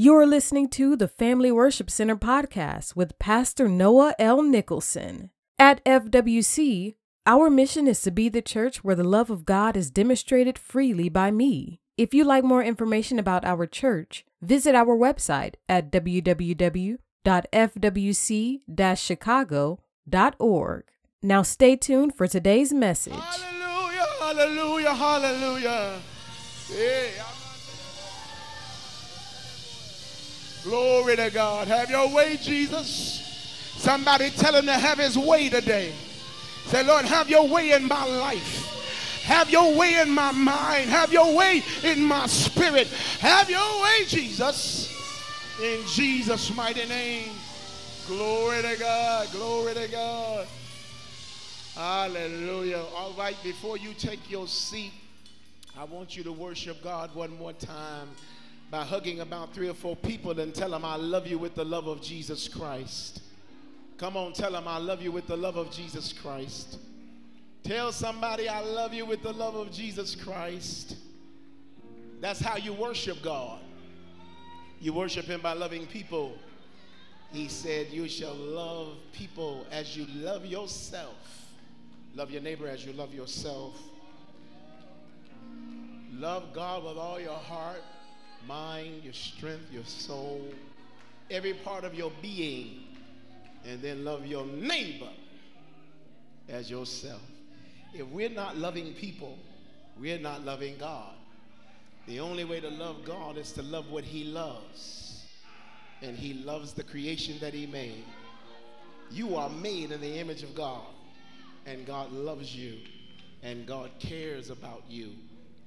You're listening to the Family Worship Center podcast with Pastor Noah L. Nicholson. At FWC, our mission is to be the church where the love of God is demonstrated freely by me. If you'd like more information about our church, visit our website at www.fwc-chicago.org. Now stay tuned for today's message. Hallelujah, hallelujah, hallelujah. Yeah. Glory to God. Have your way, Jesus. Somebody tell him to have his way today. Say, Lord, have your way in my life. Have your way in my mind. Have your way in my spirit. Have your way, Jesus. In Jesus' mighty name. Glory to God. Glory to God. Hallelujah. All right, before you take your seat, I want you to worship God one more time by hugging about three or four people and tell them, I love you with the love of Jesus Christ. Come on, tell them, I love you with the love of Jesus Christ. Tell somebody, I love you with the love of Jesus Christ. That's how you worship God. You worship Him by loving people. He said, You shall love people as you love yourself. Love your neighbor as you love yourself. Love God with all your heart, mind, your strength, your soul, every part of your being. And then love your neighbor as yourself. If we're not loving people, we're not loving God. The only way to love God is to love what He loves. And He loves the creation that He made. You are made in the image of God. And God loves you. And God cares about you.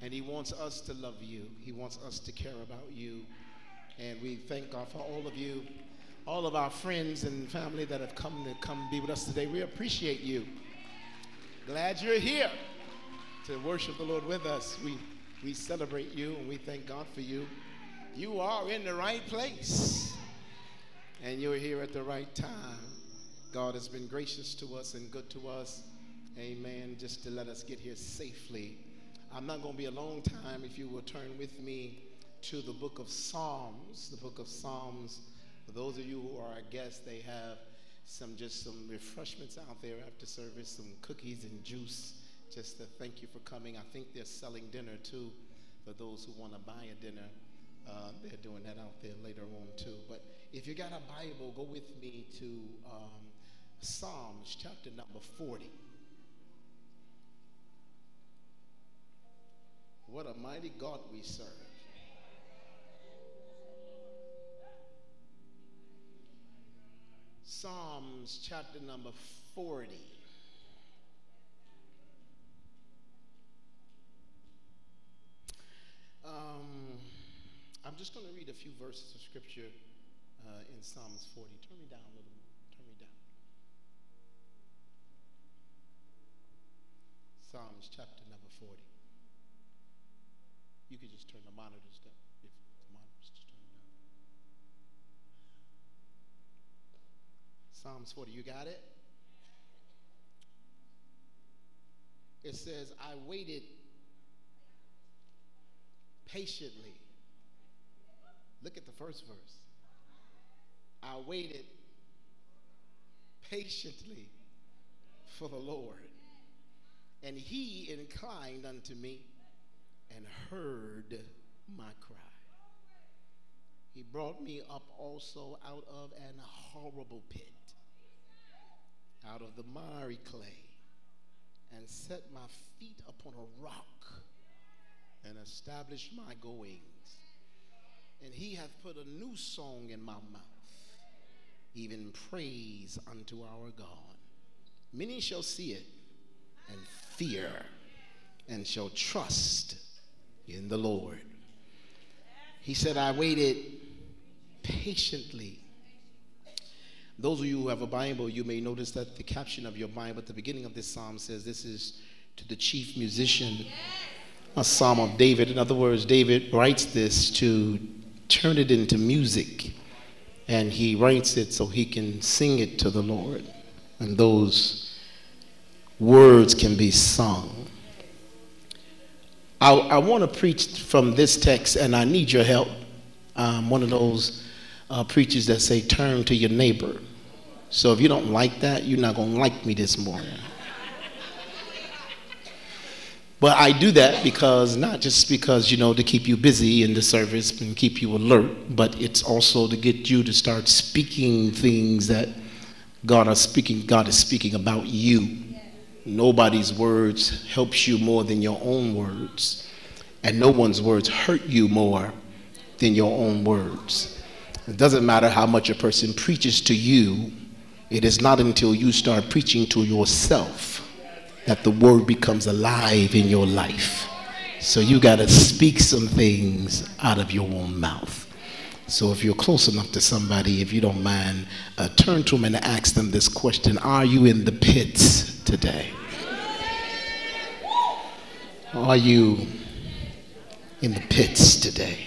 And He wants us to love you. He wants us to care about you. And we thank God for all of you, all of our friends and family that have come to come be with us today. We appreciate you. Glad you're here to worship the Lord with us. We, we celebrate you and we thank God for you. You are in the right place and you're here at the right time. God has been gracious to us and good to us. Amen. Just to let us get here safely. I'm not going to be a long time if you will turn with me to the book of Psalms. The book of Psalms. For those of you who are our guests, they have some just some refreshments out there after service, some cookies and juice, just to thank you for coming. I think they're selling dinner too for those who want to buy a dinner. Uh, they're doing that out there later on too. But if you got a Bible, go with me to um, Psalms chapter number 40. What a mighty God we serve. Psalms chapter number 40. Um, I'm just going to read a few verses of scripture uh, in Psalms 40. Turn me down a little more. Turn me down. Psalms chapter number 40. You could just turn the monitors down. If the monitors just turn down. Psalms 40. You got it? It says, I waited patiently. Look at the first verse. I waited patiently for the Lord, and he inclined unto me and heard my cry. He brought me up also out of an horrible pit, out of the miry clay, and set my feet upon a rock and established my goings. And he hath put a new song in my mouth, even praise unto our God. Many shall see it and fear and shall trust in the Lord. He said, I waited patiently. Those of you who have a Bible, you may notice that the caption of your Bible at the beginning of this psalm says, This is to the chief musician, a psalm of David. In other words, David writes this to turn it into music, and he writes it so he can sing it to the Lord. And those words can be sung. I, I want to preach from this text, and I need your help. I'm one of those uh, preachers that say, turn to your neighbor. So if you don't like that, you're not going to like me this morning. But I do that because not just because, you know, to keep you busy in the service and keep you alert, but it's also to get you to start speaking things that God is speaking, God is speaking about you. Nobody's words helps you more than your own words. And no one's words hurt you more than your own words. It doesn't matter how much a person preaches to you, it is not until you start preaching to yourself that the word becomes alive in your life. So you got to speak some things out of your own mouth. So if you're close enough to somebody, if you don't mind, uh, turn to them and ask them this question Are you in the pits today? Are you in the pits today?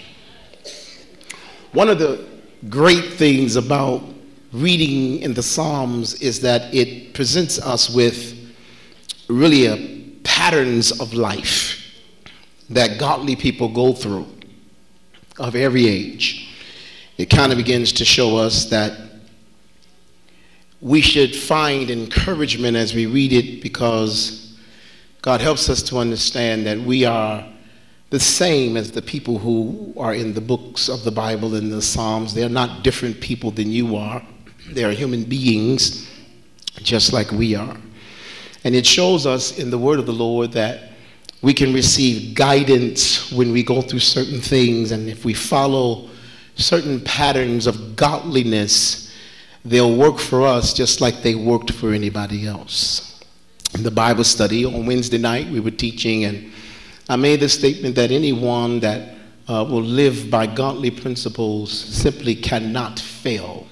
One of the great things about reading in the Psalms is that it presents us with really a patterns of life that godly people go through of every age. It kind of begins to show us that we should find encouragement as we read it because God helps us to understand that we are the same as the people who are in the books of the Bible and the Psalms. They are not different people than you are. They are human beings just like we are. And it shows us in the word of the Lord that we can receive guidance when we go through certain things. And if we follow certain patterns of godliness, they'll work for us just like they worked for anybody else. In the Bible study on Wednesday night, we were teaching, and I made the statement that anyone that uh, will live by godly principles simply cannot fail.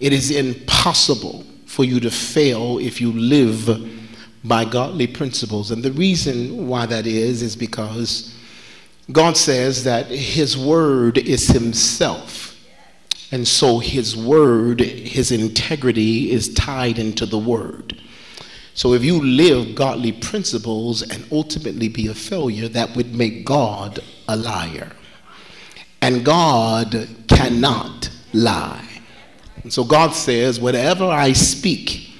It is impossible for you to fail if you live by godly principles. And the reason why that is, is because God says that His Word is Himself. And so His Word, His integrity is tied into the Word. So if you live godly principles and ultimately be a failure, that would make God a liar. And God cannot lie. And so God says, whatever I speak,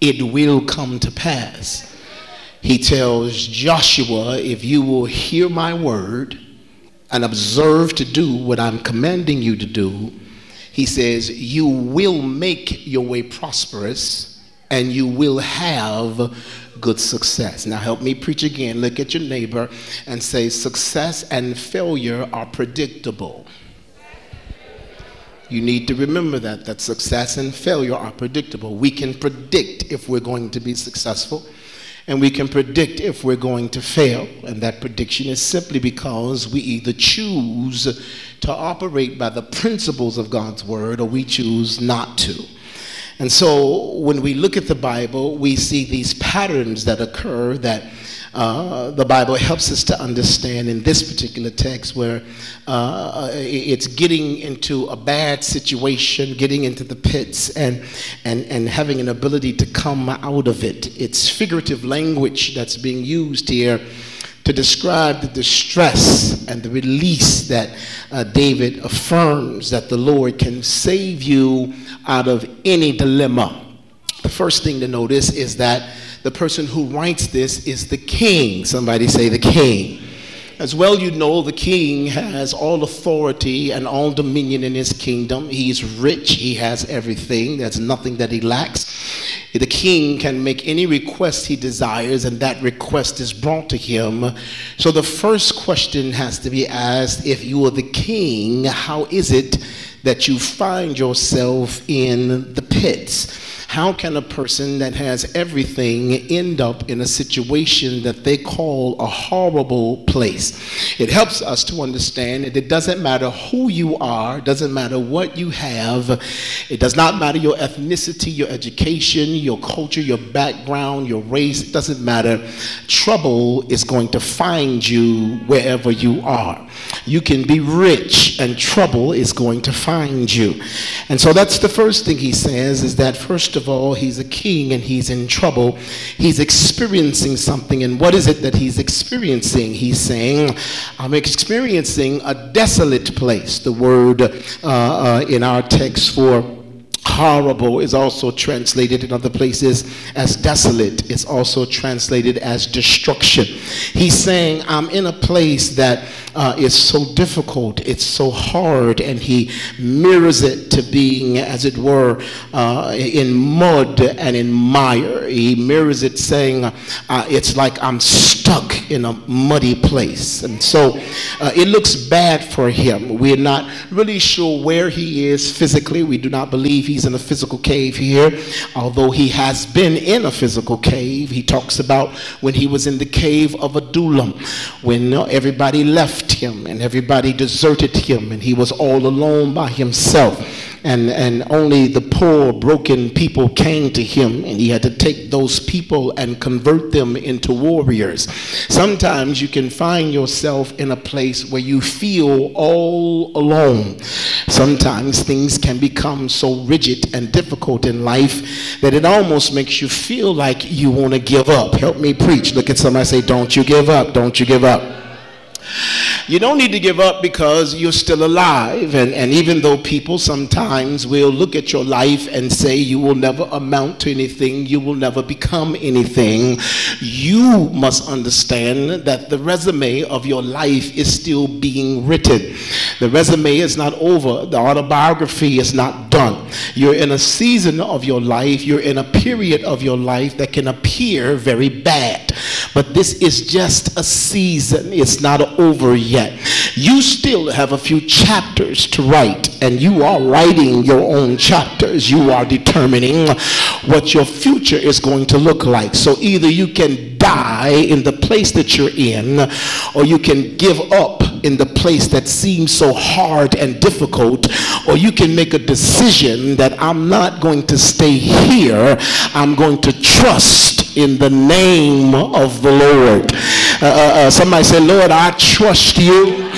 it will come to pass. He tells Joshua, if you will hear my word and observe to do what I'm commanding you to do, he says, you will make your way prosperous and you will have good success. Now, help me preach again. Look at your neighbor and say, success and failure are predictable. You need to remember that, that success and failure are predictable. We can predict if we're going to be successful, and we can predict if we're going to fail. And that prediction is simply because we either choose to operate by the principles of God's word or we choose not to. And so when we look at the Bible, we see these patterns that occur that uh, the Bible helps us to understand in this particular text where uh, it's getting into a bad situation, getting into the pits, and, and, and having an ability to come out of it. It's figurative language that's being used here to describe the distress and the release that uh, David affirms that the Lord can save you out of any dilemma. The first thing to notice is that the person who writes this is the king. Somebody say the king. As well, you know the king has all authority and all dominion in his kingdom. He's rich, he has everything, there's nothing that he lacks. The king can make any request he desires, and that request is brought to him. So the first question has to be asked if you are the king, how is it that you find yourself in the pits? How can a person that has everything end up in a situation that they call a horrible place? It helps us to understand that it doesn't matter who you are, doesn't matter what you have, it does not matter your ethnicity, your education, your culture, your background, your race, it doesn't matter. Trouble is going to find you wherever you are. You can be rich and trouble is going to find you. And so that's the first thing he says is that first of all, he's a king and he's in trouble. He's experiencing something. And what is it that he's experiencing? He's saying, I'm experiencing a desolate place. The word uh, uh, in our text for horrible is also translated in other places as desolate. It's also translated as destruction. He's saying, I'm in a place that uh, is so difficult, it's so hard, and he mirrors it to being, as it were, uh, in mud and in mire. He mirrors it saying, uh, It's like I'm stuck in a muddy place. And so uh, it looks bad for him. We're not really sure where he is physically. We do not believe he's in a physical cave here, although he has been in a physical cave. He talks about when he was in the cave of Adullam, when uh, everybody left him and everybody deserted him, and he was all alone by himself and, and only the poor, broken people came to him, and he had to take those people and convert them into warriors. Sometimes you can find yourself in a place where you feel all alone. Sometimes things can become so rigid and difficult in life that it almost makes you feel like you want to give up. Help me preach. Look at somebody say, Don't you give up, don't you give up. You don't need to give up because you're still alive. And, and even though people sometimes will look at your life and say you will never amount to anything, you will never become anything, you must understand that the resume of your life is still being written. The resume is not over, the autobiography is not done. You're in a season of your life, you're in a period of your life that can appear very bad. But this is just a season, it's not over yet You still have a few chapters to write, and you are writing your own chapters. You are determining what your future is going to look like. So either you can die in the place that you're in, or you can give up in the place that seems so hard and difficult, or you can make a decision that I'm not going to stay here. I'm going to trust in the name of the Lord. Uh, uh, uh somebody say, Lord, I trust you.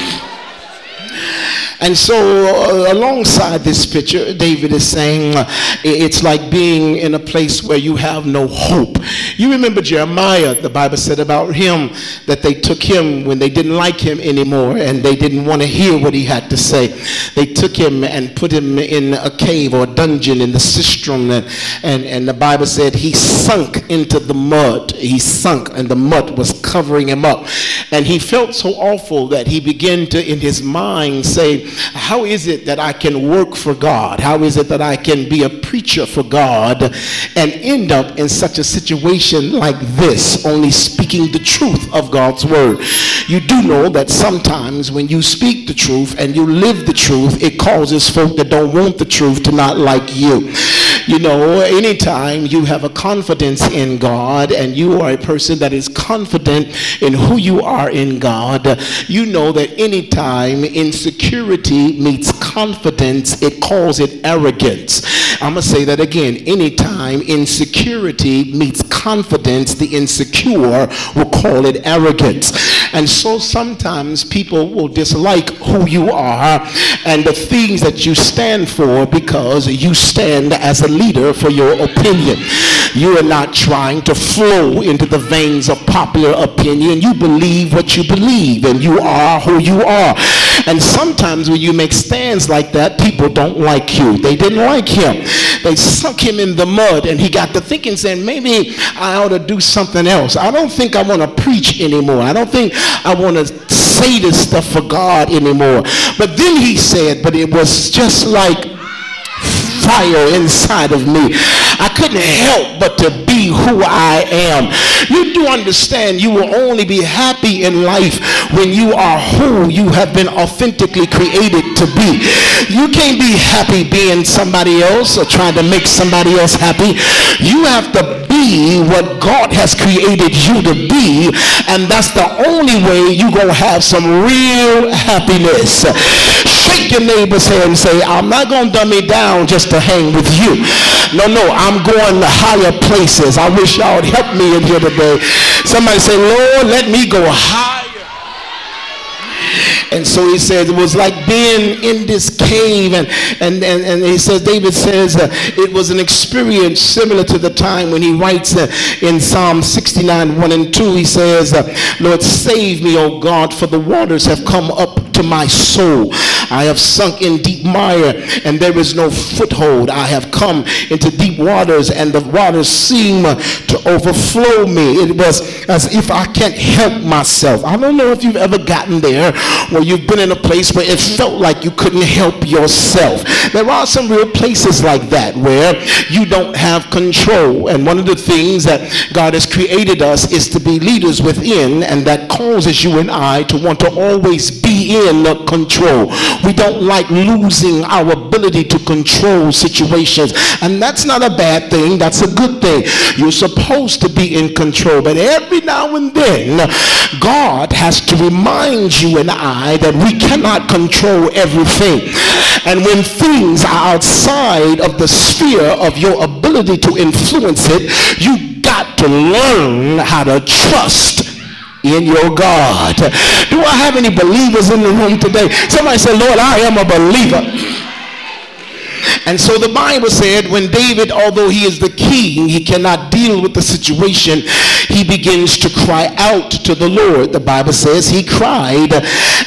And so, uh, alongside this picture, David is saying uh, it's like being in a place where you have no hope. You remember Jeremiah, the Bible said about him that they took him when they didn't like him anymore and they didn't want to hear what he had to say. They took him and put him in a cave or a dungeon in the cistern. And, and, and the Bible said he sunk into the mud. He sunk and the mud was covering him up. And he felt so awful that he began to, in his mind, say, how is it that I can work for God? How is it that I can be a preacher for God and end up in such a situation like this, only speaking the truth of God's word? You do know that sometimes when you speak the truth and you live the truth, it causes folk that don't want the truth to not like you. You know, anytime you have a confidence in God and you are a person that is confident in who you are in God, you know that anytime insecurity meets confidence, it calls it arrogance. I'm going to say that again. Anytime insecurity meets confidence, the insecure will call it arrogance. And so sometimes people will dislike who you are and the things that you stand for because you stand as a leader for your opinion. You are not trying to flow into the veins of popular opinion. You believe what you believe and you are who you are. And sometimes when you make stands like that, people don't like you. They didn't like him. They sunk him in the mud and he got to thinking saying, maybe I ought to do something else. I don't think I want to preach anymore. I don't think I want to say this stuff for God anymore. But then he said, but it was just like fire inside of me. I couldn't help but to be who I am. You do understand you will only be happy in life when you are who you have been authentically created to be. You can't be happy being somebody else or trying to make somebody else happy. You have to be what God has created you to be and that's the only way you're going to have some real happiness. Shake your neighbor's hand and say, I'm not going to dumb me down just to hang with you. No, no, I'm going to higher places. I wish y'all would help me in here today. Somebody say, Lord, let me go higher And so he says it was like being in this cave. And, and, and, and he says, David says uh, it was an experience similar to the time when he writes uh, in Psalm 69, 1 and 2. He says, uh, Lord, save me, O God, for the waters have come up to my soul. I have sunk in deep mire and there is no foothold. I have come into deep waters and the waters seem to overflow me. It was as if I can't help myself. I don't know if you've ever gotten there where you've been in a place where it felt like you couldn't help yourself. There are some real places like that where you don't have control. And one of the things that God has created us is to be leaders within, and that causes you and I to want to always in control. We don't like losing our ability to control situations. And that's not a bad thing, that's a good thing. You're supposed to be in control. But every now and then, God has to remind you and I that we cannot control everything. And when things are outside of the sphere of your ability to influence it, you got to learn how to trust in your God. Do I have any believers in the room today? Somebody said, Lord, I am a believer. And so the Bible said when David, although he is the king, he cannot deal with the situation, he begins to cry out to the Lord. The Bible says he cried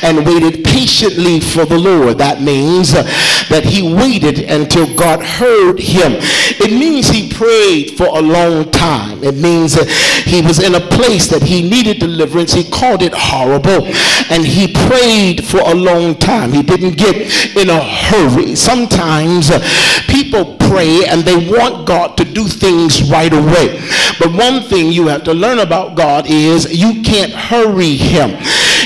and waited patiently for the Lord. That means that he waited until God heard him. It means he prayed for a long time. It means he was in a place that he needed deliverance. He called it horrible and he prayed for a long time. He didn't get in a hurry. Sometimes people pray and they want God to do things right away. But one thing you have to learn about God is you can't hurry him.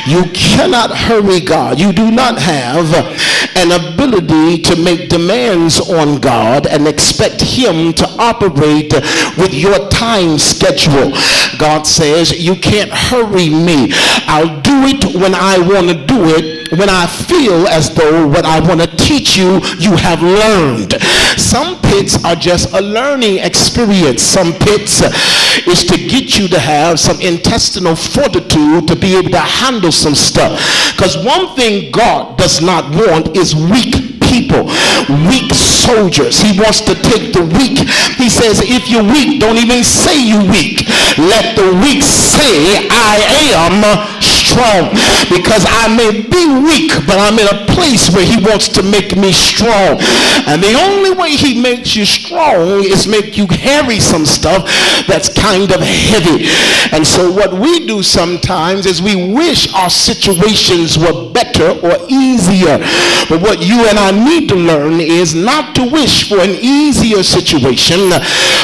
You cannot hurry God. You do not have an ability to make demands on God and expect him to operate with your time schedule. God says, you can't hurry me. I'll do it when I want to do it when I feel as though what I want to teach you, you have learned. Some pits are just a learning experience. Some pits is to get you to have some intestinal fortitude to be able to handle some stuff. Because one thing God does not want is weak people, weak soldiers. He wants to take the weak. He says, if you're weak, don't even say you weak. Let the weak say, I am strong. Because I may be weak, but I'm in a place where he wants to make me strong. And the only way he makes you strong is make you carry some stuff that's kind of heavy. And so what we do sometimes is we wish our situations were better or easier. But what you and I need to learn is not to wish for an easier situation,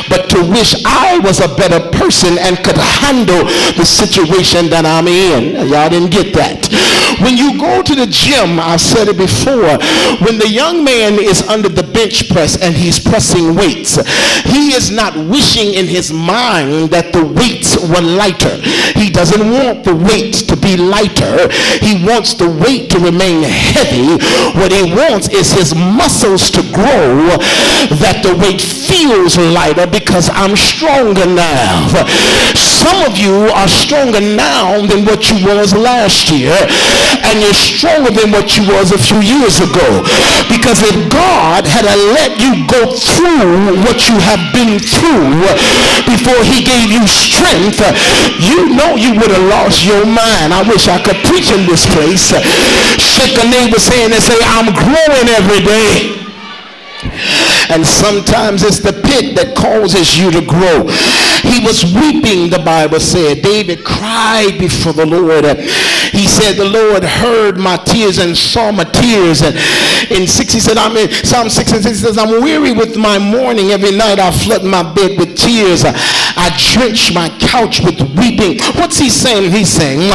but to wish I was a better person and could handle the situation that I'm in. Y'all didn't get that. When you go to the gym, I've said it before, when the young man is under the bench press and he's pressing weights, he is not wishing in his mind that the weights were lighter. He doesn't want the weights to be lighter. He wants the weight to remain heavy. What he wants is his muscles to grow that the weight feels lighter because I'm stronger now. Some of you are stronger now than what you was last year and you're stronger than what you was a few years ago. Because if God had let you go through what you have been through before he gave you strength you know you would have lost your mind. I wish I could preach in this place. Shake a neighbor saying and say I'm growing every day and sometimes it's the pit that causes you to grow. He was weeping, the Bible said. David cried before the Lord. He said, the Lord heard my tears and saw my tears. And in 6, he said, I'm in Psalm 6 and 6 says, I'm weary with my mourning. Every night I flood my bed with tears. I drench my couch with weeping. What's he saying? He's saying,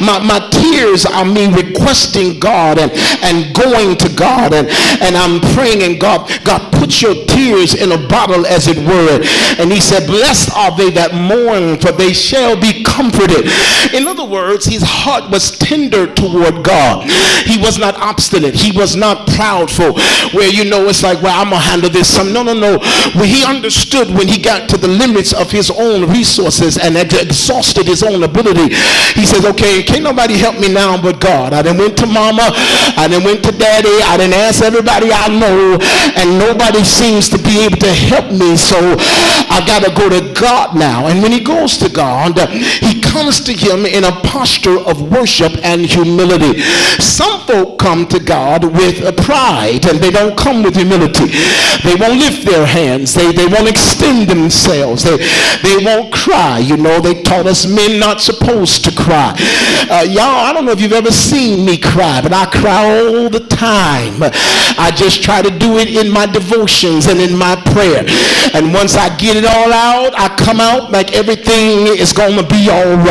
my, my tears are me requesting God and, and going to God. And, and I'm praying and God God, put your tears in a bottle, as it were. And he said, Blessed are they that mourn, for they shall be comforted. In other words, his heart was tender toward God. He was not obstinate. He was not proudful, where you know it's like, well, I'm going to handle this. Some, no, no, no. Well, he understood when he got to the limits of his own resources and exhausted his own ability, he says, okay, can't nobody help me now but God. I then went to mama, I then went to daddy, I didn't ask everybody I know, and nobody seems to be able to help me, so I got to go to God now. And when he goes to God, he comes to him in a posture of worship and humility. Some folk come to God with pride and they don't come with humility. They won't lift their hands. They, they won't extend themselves. They, they won't cry. You know, they taught us men not supposed to cry. Uh, y'all, I don't know if you've ever seen me cry, but I cry all the time. I just try to do it in my devotions and in my prayer. And once I get it all out, I come out like everything is going to be all right.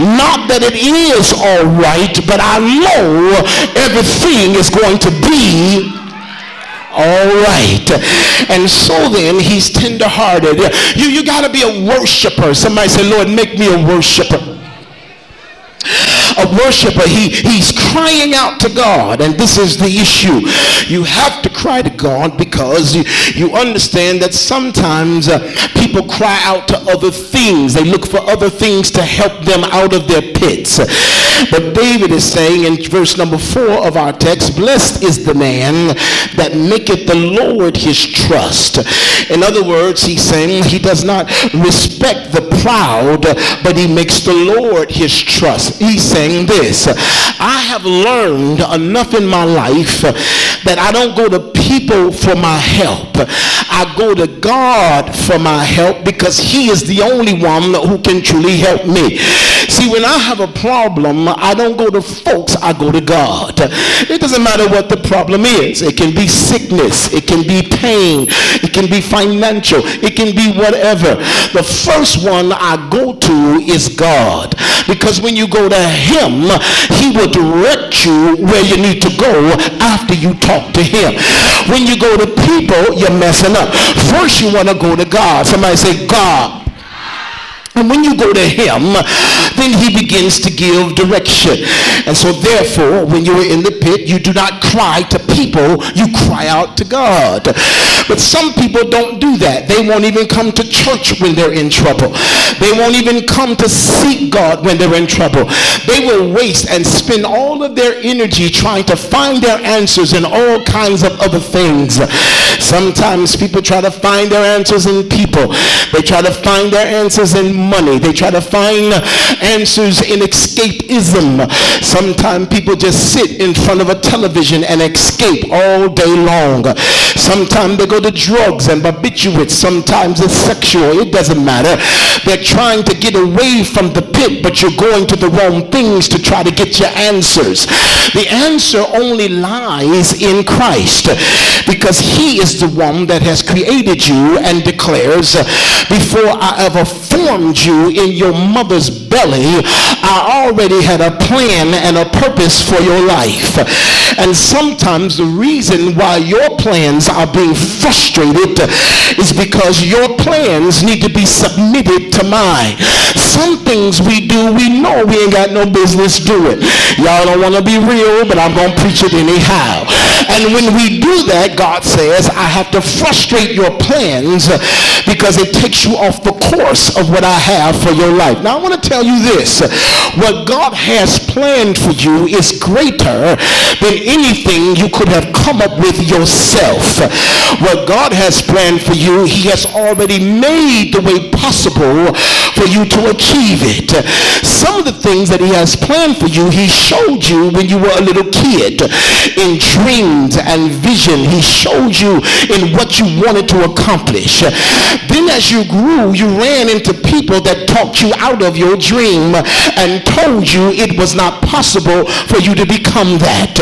Not that it is all right, but I know everything is going to be all right. And so then he's tenderhearted. You, you got to be a worshiper. Somebody say, Lord, make me a worshiper a worshiper. He, he's crying out to God. And this is the issue. You have to cry to God because you, you understand that sometimes uh, people cry out to other things. They look for other things to help them out of their pits. But David is saying in verse number four of our text, blessed is the man that maketh the Lord his trust. In other words, he's saying he does not respect the proud, but he makes the Lord his trust. He's saying this, I have learned enough in my life that I don't go to people for my help. I go to God for my help because he is the only one who can truly help me. See, when I have a problem, I don't go to folks, I go to God. It doesn't matter what the problem is. It can be sickness, it can be pain, it can be financial, it can be whatever. The first one I go to is God. Because when you go to him, he will direct you where you need to go after you talk to him. When you go to people, you're messing up. First you want to go to God. Somebody say, God. And when you go to him, then he begins to give direction. And so therefore, when you are in the pit, you do not cry to people, you cry out to God. But some people don't do that. They won't even come to church when they're in trouble. They won't even come to seek God when they're in trouble. They will waste and spend all of their energy trying to find their answers in all kinds of other things. Sometimes people try to find their answers in people. They try to find their answers in money. They try to find answers in escapism. Sometimes people just sit in front of a television and escape all day long. Sometimes they go to drugs and barbiturates. Sometimes it's sexual. It doesn't matter. They're trying to get away from the pit, but you're going to the wrong things to try to get your answers. The answer only lies in Christ because he is the one that has created you and declares, before I ever formed you in your mother's belly, I already had a plan and a purpose for your life. And sometimes the reason why your plans are being frustrated is because your plans need to be submitted to mine. Some things we do, we know we ain't got no business doing. Y'all don't want to be real, but I'm going to preach it anyhow. And when we do that, God says, I have to frustrate your plans because it takes you off the course of what I have for your life. Now I want to tell you this. What God has planned for you is greater than anything you could have come up with yourself. What God has planned for you, he has already made the way possible for you to achieve it. Some of the things that he has planned for you, he showed you when you were a little kid in dreams and vision. He showed you in what you wanted to accomplish. Then as you grew, you ran into people that talked you out of your dream and told you it was not possible for you to become that.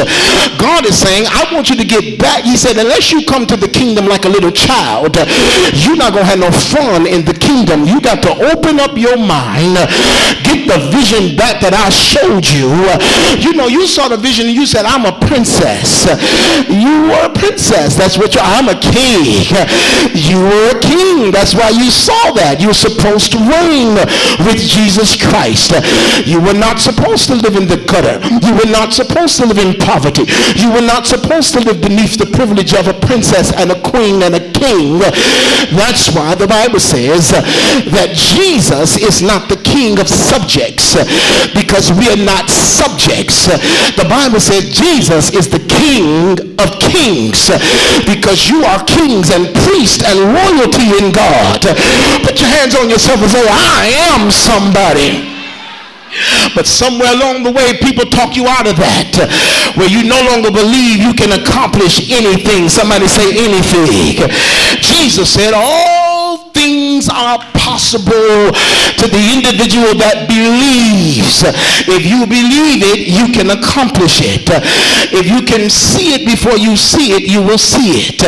God is saying, I want you to get back. He said, unless you come to the kingdom like a little child, you're not going to have no fun in the kingdom. You got to open up your mind. Get the vision back that I showed you. You know, you saw the vision and you said, I'm a princess. You were a princess. That's what you I'm a king. You were a king. That's why you saw that. You were supposed to reign with Jesus Christ. You were not supposed to live in the gutter. You were not supposed to live in poverty. You were not supposed to live beneath the privilege of a princess and a queen and a king. That's why the Bible says that Jesus is not the king of subjects because we are not subjects. The Bible says Jesus is the king of kings because you are kings and priests and royalty in God. Put your hands on yourself and say, I am somebody. But somewhere along the way, people talk you out of that, where you no longer believe you can accomplish anything. Somebody say anything. Jesus said, all things are possible to the individual that believes. If you believe it, you can accomplish it. If you can see it before you see it, you will see it.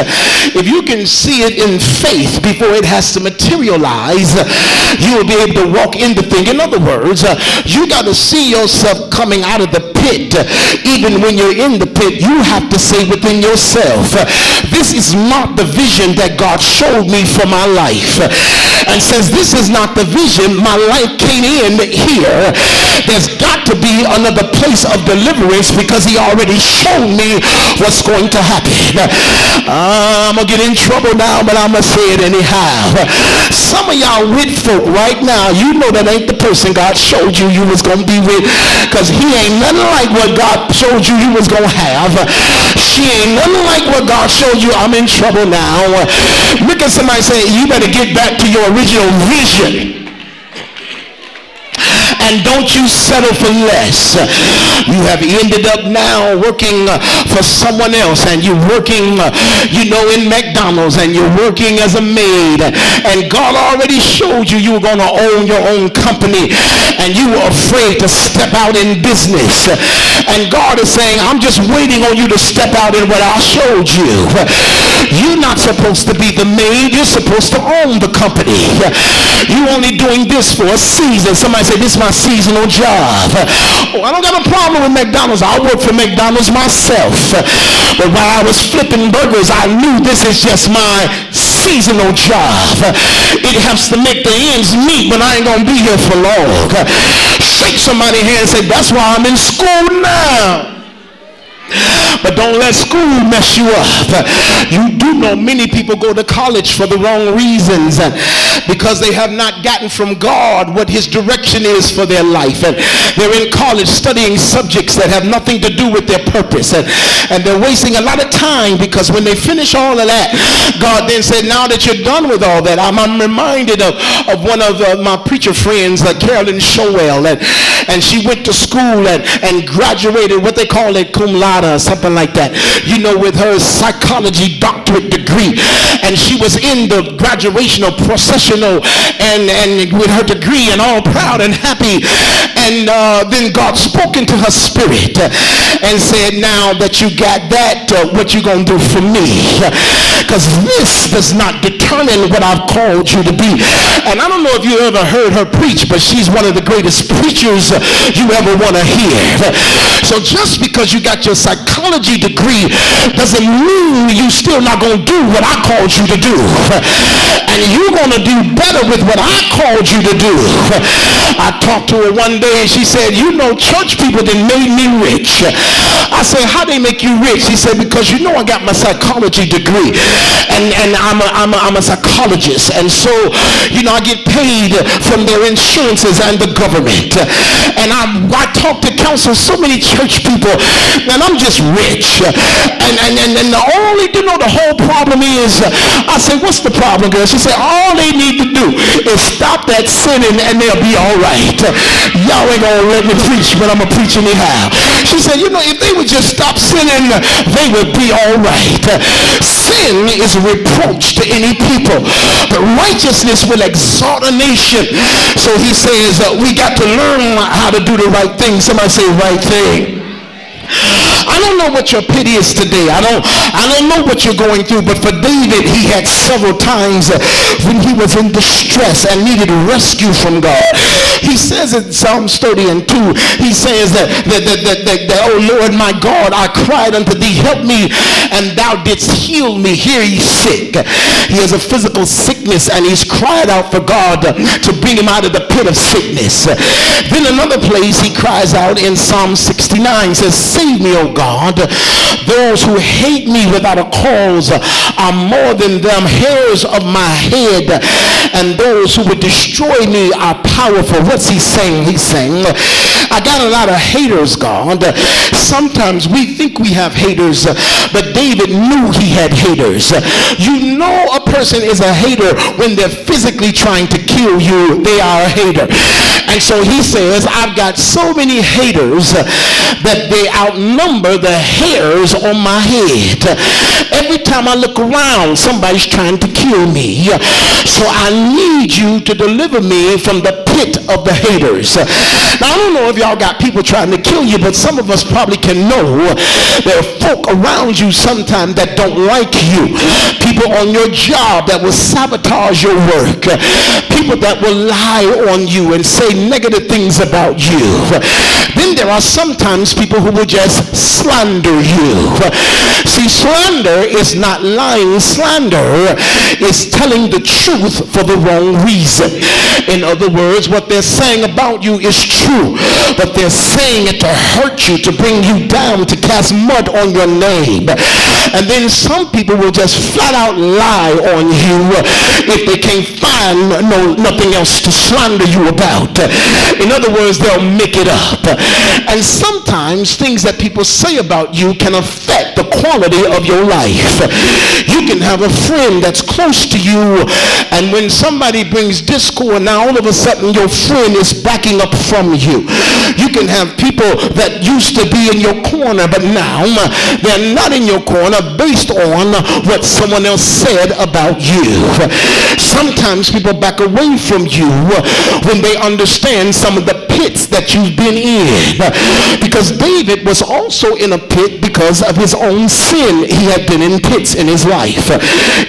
If you can see it in faith before it has to materialize, you will be able to walk in the thing. In other words, you got to see yourself coming out of the pit. Even when you're in the pit, you have to say within yourself, this is not the vision that God showed me for my life. And since this is not the vision, my life came in here. There's got to be another place of deliverance because he already showed me what's going to happen. I'm going to get in trouble now, but I'm going to say it anyhow. Some of y'all with folk right now, you know that ain't the person God showed you you was going to be with because he ain't nothing like what God showed you you was going to have. She ain't nothing like what God showed you. I'm in trouble now. Look at somebody say, you better get back to your original vision and don't you settle for less. You have ended up now working uh, for someone else and you're working, uh, you know, in McDonald's and you're working as a maid and God already showed you you were going to own your own company and you were afraid to step out in business. And God is saying, I'm just waiting on you to step out in what I showed you. You're not supposed to be the maid. You're supposed to own the company. You're only doing this for a season. Somebody say, this is my seasonal job. Oh, I don't got a problem with McDonald's. I work for McDonald's myself. But while I was flipping burgers, I knew this is just my seasonal job. It helps to make the ends meet, but I ain't going to be here for long. Shake somebody's hand and say, that's why I'm in school now. But don't let school mess you up. You do know many people go to college for the wrong reasons because they have not gotten from God what his direction is for their life. And they're in college studying subjects that have nothing to do with their purpose. And, and they're wasting a lot of time because when they finish all of that, God then said, now that you're done with all that, I'm, I'm reminded of, of one of uh, my preacher friends, like Carolyn Showell. And, and she went to school and, and graduated what they call it cum laude or something like that, you know, with her psychology doctorate degree. And she was in the graduational processional and, and with her degree and all proud and happy. And uh, then God spoke into her spirit and said, now that you got that, uh, what you going to do for me? Because this does not determine what I've called you to be. And I don't know if you ever heard her preach, but she's one of the greatest preachers you ever want to hear. So just because you got your psychology degree doesn't mean you still not going to do what I called you to do. And you're going to do better with what I called you to do. I talked to her one day and she said, you know, church people that made me rich. I said, how they make you rich? She said, because you know I got my psychology degree and, and I'm, a, I'm, a, I'm a psychologist. And so, you know, I get paid from their insurances and the government. And I, I talk to counsel so many church people and I'm just rich. And, and, and, and the only, you know, the whole problem is, I say, what's the problem, girl? She said, all they need to do is stop that sinning and they'll be all right. Y'all ain't gonna let me preach, but I'm gonna preach anyhow. She said, you know, if they would just stop sinning, they would be all right. Sin is a reproach to any people, but righteousness will exalt a nation. So he says, uh, we got to learn how to do the right thing. Somebody say right thing. I don't know what your pit is today. I don't, I don't know what you're going through, but for David, he had several times when he was in distress and needed rescue from God. He says in Psalms 30 and 2, he says that, that, that, that, that, that oh Lord my God, I cried unto thee, help me, and thou didst heal me. Here he's sick. He has a physical sickness and he's cried out for God to bring him out of the pit of sickness. Then another place he cries out in Psalm 69 says, Save me, O God. Those who hate me without a cause are more than them hairs of my head. And those who would destroy me are powerful. What's he saying? He's saying, I got a lot of haters, God. Sometimes we think we have haters, but David knew he had haters. You know a person is a hater when they're physically trying to kill you. They are a hater. And so he says, I've got so many haters that they outnumber the hairs on my head. Every time I look around, somebody's trying to kill me. So I need you to deliver me from the pit of the haters. Now, I don't know if y'all got people trying to kill you, but some of us probably can know there are folk around you sometimes that don't like you. People on your job that will sabotage your work. People that will lie on you and say negative things about you. Then there are sometimes people who will just slander you. See, slander is not lying. Slander is telling the truth for the wrong reason. In other words, what they're saying about you is true, but they're saying it to hurt you, to bring you down, to cast mud on your name. And then some people will just flat out lie on you if they can't find no nothing else to slander you about. In other words, they'll make it up. And sometimes things that people say about you can affect the quality of your life. You can have a friend that's close to you and when somebody brings discord now all of a sudden your friend is backing up from you. You can have people that used to be in your corner but now uh, they're not in your corner based on what someone else said about you. Sometimes people back away from you uh, when they understand some of the pits that you've been in. Because David was also in a pit because of his own sin. He had been in pits in his life.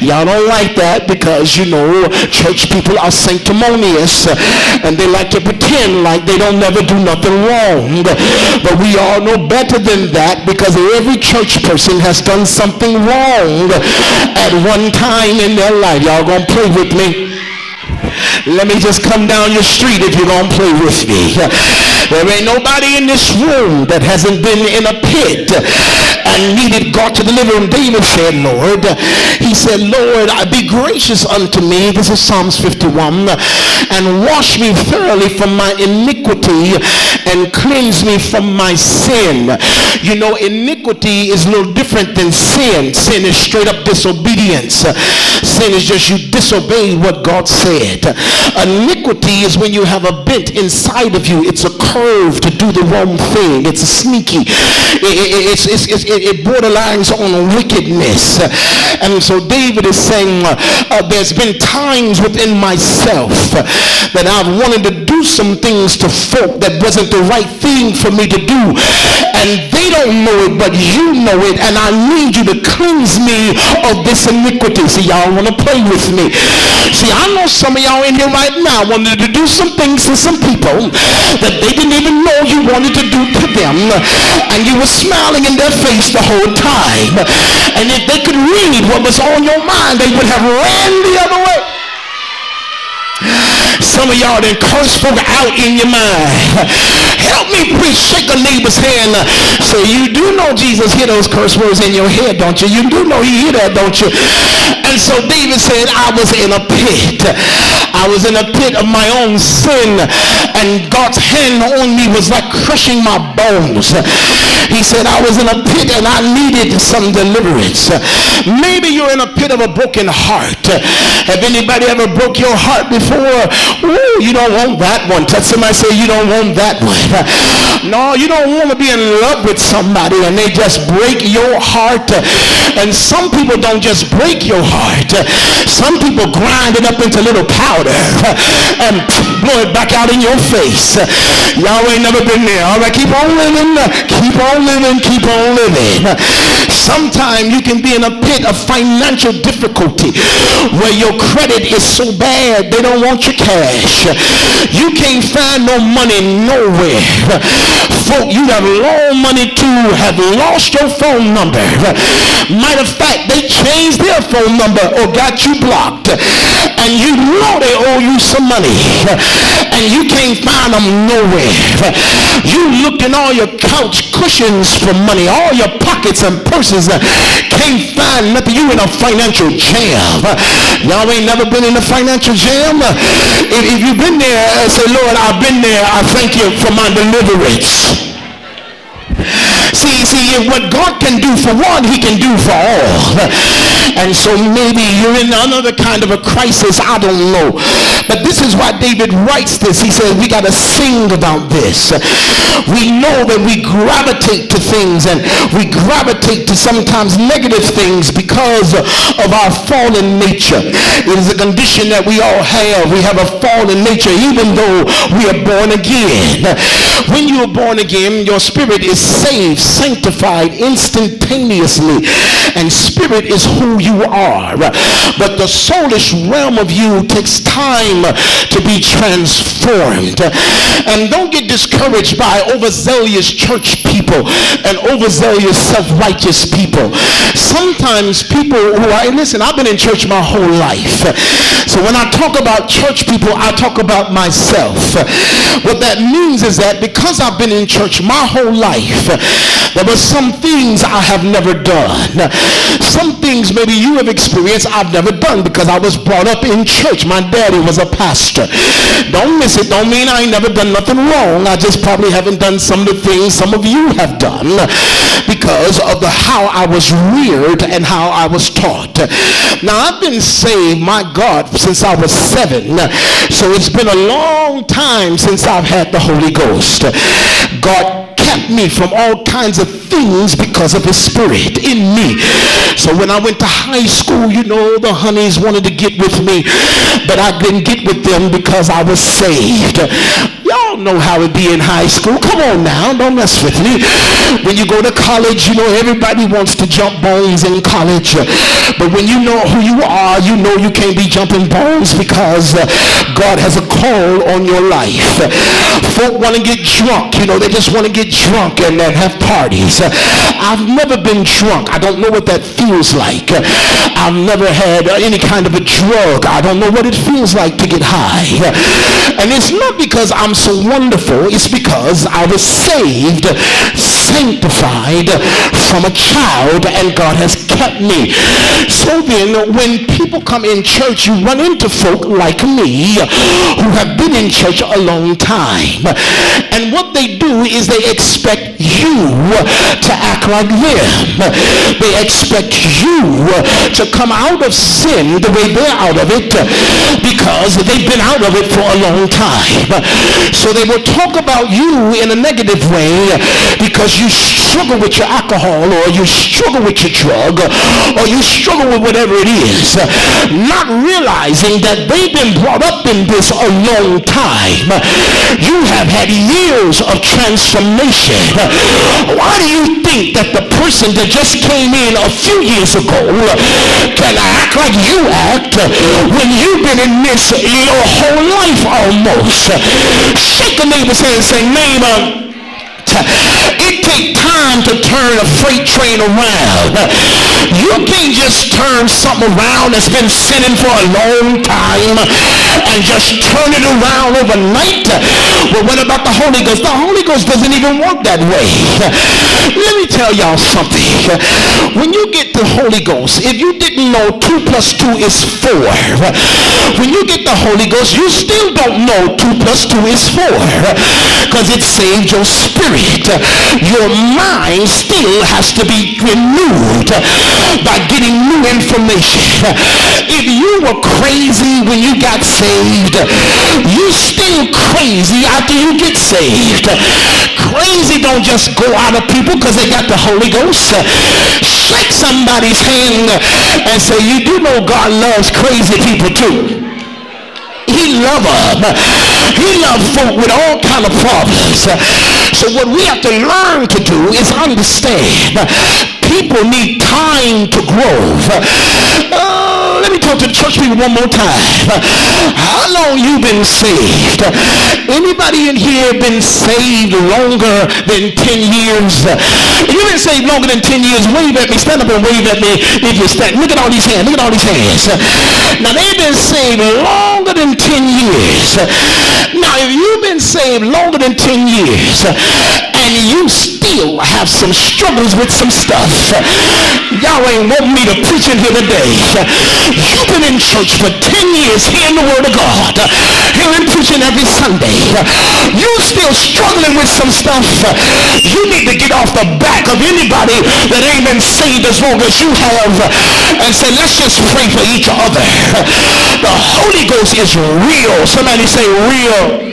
Y'all don't like that because, you know, church people are sanctimonious and they like to pretend like they don't never do nothing wrong. But we all know better than that because every church person has done something wrong at one time in their life. Y'all gonna play with me? Let me just come down your street if you're going to play with me. There ain't nobody in this room that hasn't been in a pit and needed God to deliver him. David said, Lord, he said, Lord, be gracious unto me. This is Psalms 51. And wash me thoroughly from my iniquity and cleanse me from my sin. You know, iniquity is little different than sin. Sin is straight up disobedience. Sin is just you disobey what God said. Iniquity is when you have a bent inside of you. It's a curve to do the wrong thing. It's a sneaky. It, it, it's, it's, it borderlines on wickedness. And so David is saying, uh, there's been times within myself that I've wanted to do some things to folk that wasn't the right thing for me to do. And they don't know it, but you know it. And I need you to cleanse me of this iniquity. See, y'all want to play with me. See, I know some of y'all in here right now wanted to do some things to some people that they didn't even know you wanted to do to them. And you were smiling in their face the whole time. And if they could read what was on your mind, they would have ran the other way. Some of y'all done curse folk out in your mind. Help me preach. Shake a neighbor's hand. So you do know Jesus hear those curse words in your head, don't you? You do know he hear that, don't you? And so David said, I was in a pit. I was in a pit of my own sin. And God's hand on me was like crushing my bones. He said, I was in a pit and I needed some deliverance. Maybe you're in a pit of a broken heart. Have anybody ever broke your heart before? Ooh, you don't want that one. Touch somebody say you don't want that one. No, you don't want to be in love with somebody and they just break your heart. And some people don't just break your heart. Some people grind it up into little powder water and blow it back out in your face. Y'all ain't never been there. All right, keep on living, keep on living, keep on living. Sometimes you can be in a pit of financial difficulty where your credit is so bad they don't want your cash. You can't find no money nowhere. Folk you have loaned money to have lost your phone number. Matter of fact, they changed their phone number or got you blocked. And you know they owe you some money. And you can't find them nowhere. You looked in all your couch cushions for money, all your pockets and purses. Can't find nothing. You in a financial jam. Y'all ain't never been in a financial jam. If, if you've been there, uh, say, Lord, I've been there. I thank you for my deliverance. See, see, what God can do for one, he can do for all. And so maybe you're in another kind of a crisis. I don't know. But this is why David writes this. He says we got to sing about this. We know that we gravitate to things and we gravitate to sometimes negative things because of our fallen nature. It is a condition that we all have. We have a fallen nature even though we are born again. When you are born again, your spirit is saved, sanctified instantaneously. And spirit is who you are. But the soulish realm of you takes time to be transformed. And don't get discouraged by overzealous church people and overzealous self-righteous people. Sometimes people who are, listen, I've been in church my whole life. So when I talk about church people, I talk about myself. What that means is that because I've been in church my whole life, there were some things I have never done. Some things maybe you have experienced I've never done because I was brought up in church. My daddy was a pastor. Don't miss it. Don't mean I ain't never done nothing wrong. I just probably haven't done some of the things some of you have done because of the how I was reared and how I was taught. Now I've been saved, my God, since I was seven. So it's been a long time since I've had the Holy Ghost. God kept me from all kinds of things because of his spirit in me. So when I went to high school, you know, the honeys wanted to get with me, but I didn't get with them because I was saved. Y'all know how it be in high school. Come on now, don't mess with me. When you go to college, you know, everybody wants to jump bones in college. But when you know who you are, you know you can't be jumping bones because uh, God has a call on your life. Folk want to get drunk. You know, they just want to get drunk and, then have parties. I've never been drunk. I don't know what that feels like. I've never had any kind of a drug. I don't know what it feels like to get high. And it's not because I'm so wonderful. It's because I was saved, sanctified from a child and God has kept me. So then when people come in church, you run into folk like me who have been in church a long time. And what they do is they expect you to act like them. They expect you to come out of sin the way they're out of it because they've been out of it for a long time. So they will talk about you in a negative way because you struggle with your alcohol or you struggle with your drug or you struggle with whatever it is. Not realizing that they've been brought up in this a long time. You have had years of transformation. Why do you think that the person that just came in a few years ago can act like you act when you've been in this your whole life almost? Shake a neighbor's hand and say, neighbor, it takes time to turn a freight train around. You can't just turn something around that's been sitting for a long time and just turn it around overnight. Well, what about the Holy Ghost? The Holy Ghost doesn't even work that way. Let me tell y'all something. When you get the Holy Ghost, if you didn't know 2 plus 2 is 4, when you get the Holy Ghost, you still don't know 2 plus 2 is 4 because it saved your spirit your mind still has to be renewed by getting new information. If you were crazy when you got saved, you still crazy after you get saved. Crazy don't just go out of people because they got the Holy Ghost. Shake somebody's hand and say, you do know God loves crazy people too. He love them. He love folk with all kind of problems. So what we have to learn to do is understand people need time to grow. Uh, let me talk to church people one more time. How long you been saved? Anybody in here been saved longer than 10 years? You've been saved longer than 10 years, wave at me. Stand up and wave at me if you stand. Look at all these hands. Look at all these hands. Now they've been saved longer than 10 years. Now if you've been saved longer than 10 years and you still have some struggles with some stuff, y'all ain't want me to preach in here today. You've been in church for 10 years hearing the word of God, hearing preaching every Sunday. You still struggling with some stuff. You need to get off the back of anybody that ain't been saved as long as you have and say, let's just pray for each other. The Holy Ghost is real. Somebody say real.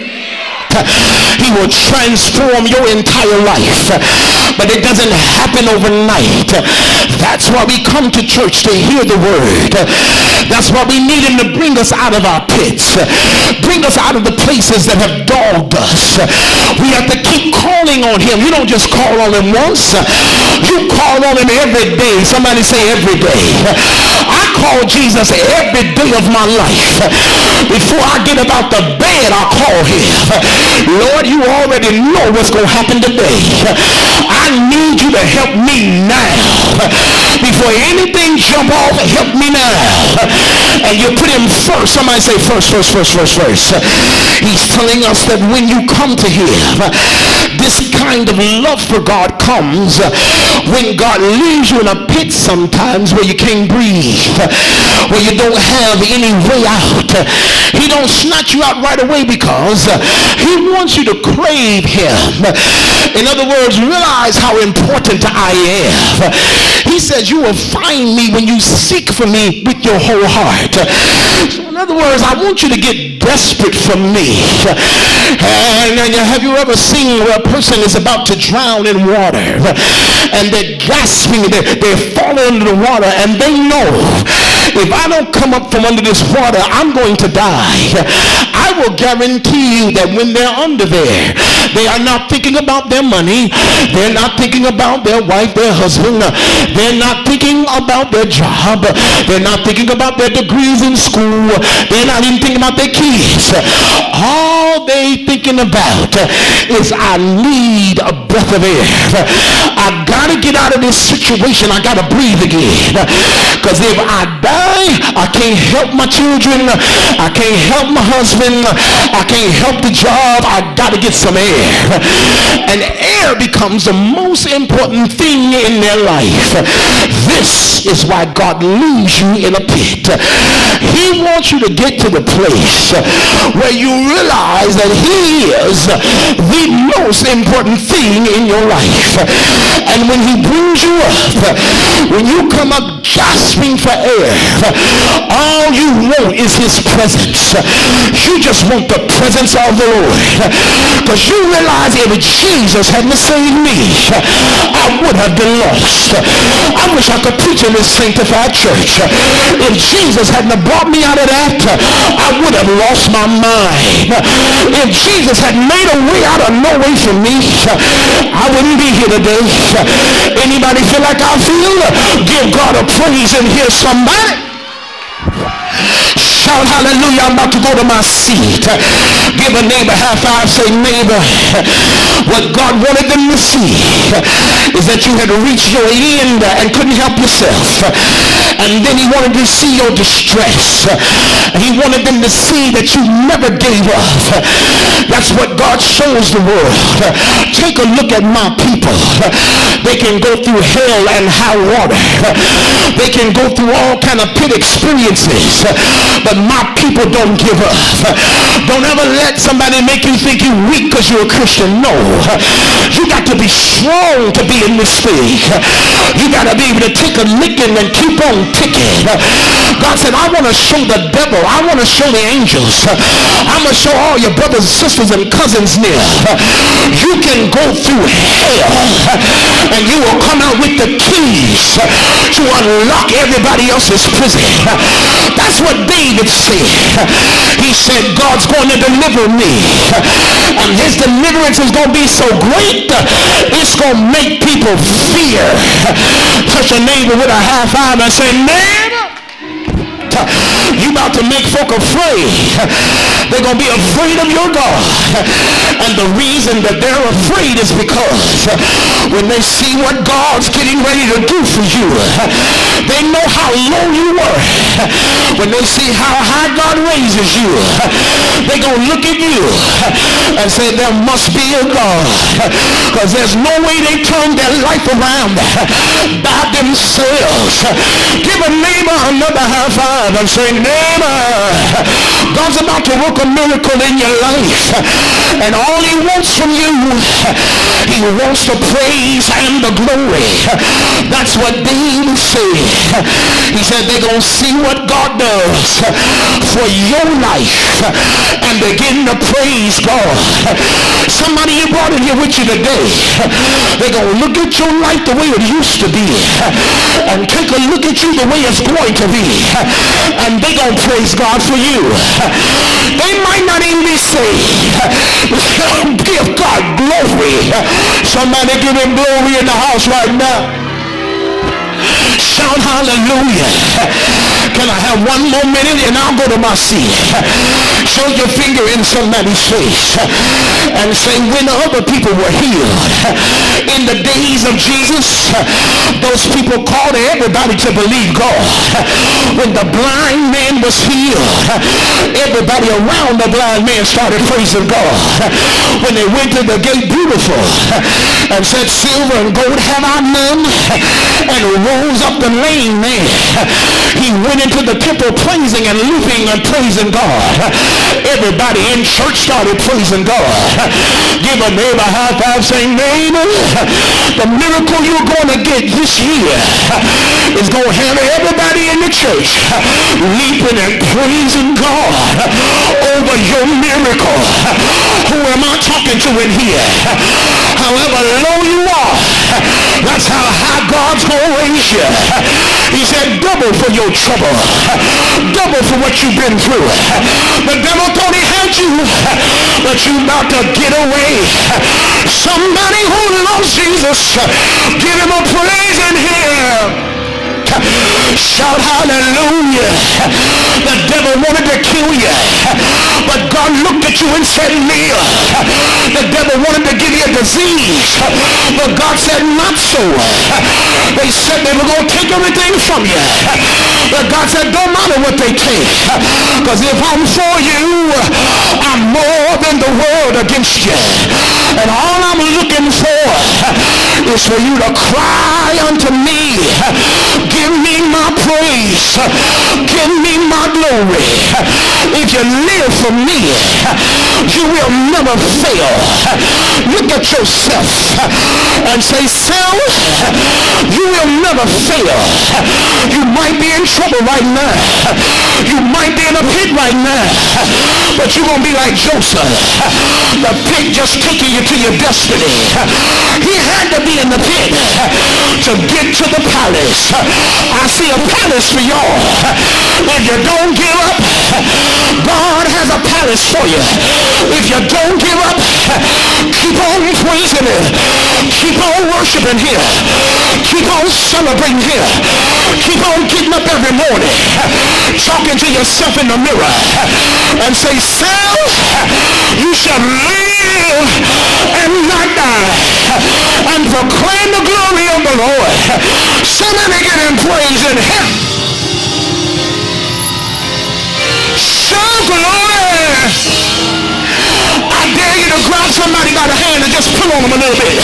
He will transform your entire life. But it doesn't happen overnight. That's why we come to church to hear the word. That's why we need him to bring us out of our pits. Bring us out of the places that have dogged us. We have to keep calling on him. You don't just call on him once. You call on him every day. Somebody say every day. I call Jesus every day of my life. Before I get about the bed, I call him. Lord, you already know what's going to happen today. I need you to help me now. Before anything jump off, help me now. And you put him first. Somebody say first, first, first, first, first. He's telling us that when you come to him, this kind of love for God comes when God leaves you in a pit sometimes where you can't breathe, where you don't have any way out. He don't snatch you out right away because he wants you to crave him. In other words, realize how important I am. He says you will find me when you seek for me with your whole heart. So in other words, I want you to get desperate for me. And, and have you ever seen where a person is about to drown in water and they're gasping, they're, they're falling into the water and they know if I don't come up from under this water, I'm going to die. I will guarantee you that when they're under there, they are not thinking about their money. They're not thinking about their wife, their husband. They're not thinking about their job. They're not thinking about their degrees in school. They're not even thinking about their kids. All they thinking about is I need a breath of air. I gotta get out of this situation. I gotta breathe again. Because if I die, I can't help my children. I can't help my husband. I can't help the job. I gotta get some air. And air becomes the most important thing in their life. This is why God leaves you in a pit. He wants you to get to the place where you realize that he is the most important thing in your life. And when he brings you up, when you come up gasping for air, all you want is his presence. You just want the presence of the Lord. Because you realize if Jesus hadn't saved me, I would have been lost. I wish I could preach in this sanctified church. If Jesus hadn't brought me out of that, I would have lost my mind. If Jesus had made a way out of no way for me, I wouldn't be here today. Anybody feel like I feel? Give God a praise and hear somebody. Hallelujah. I'm about to go to my seat. Give a neighbor high five. Say neighbor. What God wanted them to see is that you had reached your end and couldn't help yourself. And then he wanted to see your distress. He wanted them to see that you never gave up. That's what God shows the world. Take a look at my people. They can go through hell and high water. They can go through all kind of pit experiences. But my people don't give up. Don't ever let somebody make you think you're weak because you're a Christian. No. You got to be strong to be in this thing. You got to be able to take a licking and keep on ticking. God said, I want to show the devil. I want to show the angels. I'm going to show all your brothers, sisters, and cousins near. You can go through hell and you will come out with the keys to unlock everybody else's prison. That's what David He said, God's going to deliver me. And his deliverance is going to be so great, it's going to make people fear. Touch a neighbor with a half five and say, neighbor, you about to make folk afraid. They're going to be afraid of your God. And the reason that they're afraid is because when they see what God's getting ready to do for you, they know how low you were. When they see how high God raises you, they're going to look at you and say, there must be a God. Because there's no way they turn their life around by themselves. Give a neighbor another high five God and say, neighbor, God's about to work a miracle in your life. And all he wants from you, he wants the praise and the glory. That's what David said. He said they're going to see what God does for your life and begin to praise God. Somebody you brought in here with you today, they're going to look at your life the way it used to be and take a look at you the way it's going to be and they gonna praise God for you. They might not even be saved. Give God glory. Somebody give him glory in the house right now. Shout hallelujah. Can I have one more minute and I'll go to my seat. Show your finger in somebody's face and say when other people were healed. In the days of Jesus, those people called everybody to believe God. When the blind man was healed, everybody around the blind man started praising God. When they went to the gate beautiful and said silver and gold have I none and rose up the lame man. He went into the temple praising and leaping and praising God. Everybody in church started praising God. Give a neighbor a high five saying, neighbor, the miracle you're going to get this year is going to have everybody in the church leaping and praising God over your miracle. Who am I talking to in here? However low you are, that's how high God's going to raise you. He said, double for your trouble. Double for what you've been through. The devil thought he had you, but you about to get away. Somebody who loves Jesus, give him a praise in here. Shout hallelujah. The devil wanted to kill you. But God looked at you and said, Neil. The devil wanted to give you a disease. But God said, not so. They said they were going to take everything from you. But God said, don't matter what they take. Because if I'm for you, I'm more than the world against you. And all I'm looking for is for you to cry unto me. Give me my praise. Give me my glory. If you live for me, you will never fail. Look at yourself and say, self, you will never fail. You might be in trouble right now. You might be in a pit right now. But you're going to be like Joseph. The pit just taking you to your destiny. He had to be in the pit to get to the palace. I see a promise for y'all. If you don't give up, a palace for you. If you don't give up, keep on praising him. Keep on worshiping him. Keep on celebrating him. Keep on getting up every morning, talking to yourself in the mirror and say, self, you shall live and not die and proclaim the glory of the Lord. Somebody get in praise in him. Show glory. I dare you to Grab somebody by the hand and just pull on them a little bit.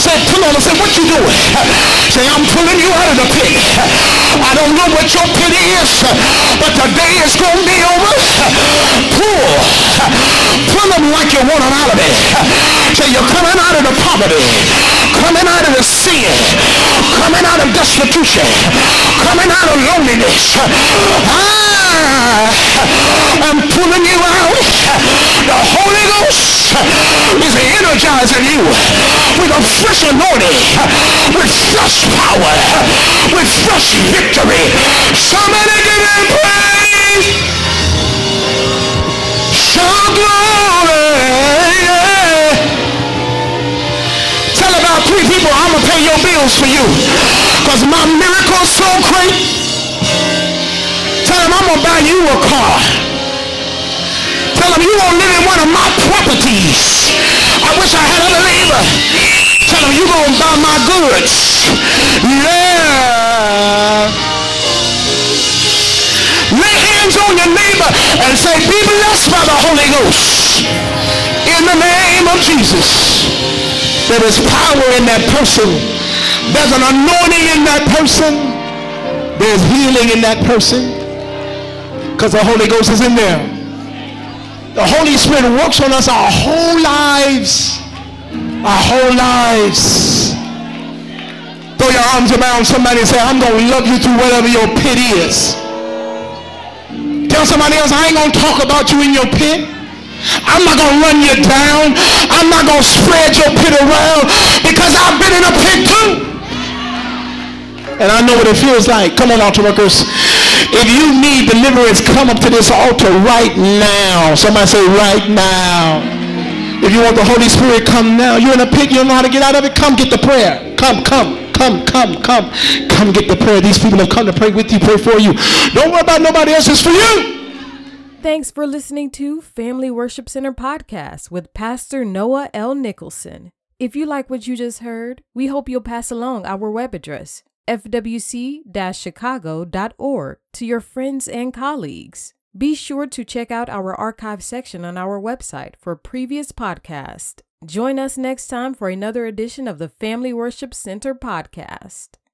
Say, pull on them. Say, what you doing? Say, I'm pulling you out of the pit. I don't know what your pit is, but the day is going to be over. Pull. Pull them like you want them out of it. Say, you're coming out of the poverty. Coming out of the sin. Coming out of destitution. Coming out of loneliness. Ah, I am pulling you out. The Holy Ghost is energizing you with a fresh anointing, with fresh power, with fresh victory. Somebody give him praise. Show glory. Tell about three people, I'm going to pay your bills for you. Because my miracle's so great. Tell them I'm going to buy you a car. Tell them you won't live in one of my properties. I wish I had a believer. Tell him you to buy my goods. Yeah. Lay hands on your neighbor and say, be blessed by the Holy Ghost. In the name of Jesus. There is power in that person. There's an anointing in that person. There's healing in that person. Because the Holy Ghost is in there. The Holy Spirit works on us our whole lives. Our whole lives. Throw your arms around somebody and say, I'm going to love you through whatever your pit is. Tell somebody else, I ain't going to talk about you in your pit. I'm not going to run you down. I'm not going to spread your pit around because I've been in a pit too. And I know what it feels like. Come on, altar workers. If you need deliverance, come up to this altar right now. Somebody say right now. If you want the Holy Spirit, come now. You're in a pit, you don't know how to get out of it. Come get the prayer. Come, come, come, come, come. Come get the prayer. These people have come to pray with you, pray for you. Don't worry about nobody else. It's for you. Thanks for listening to Family Worship Center podcast with Pastor Noah L. Nicholson. If you like what you just heard, we hope you'll pass along our web address, fwc-chicago.org, to your friends and colleagues. Be sure to check out our archive section on our website for previous podcasts. Join us next time for another edition of the Family Worship Center podcast.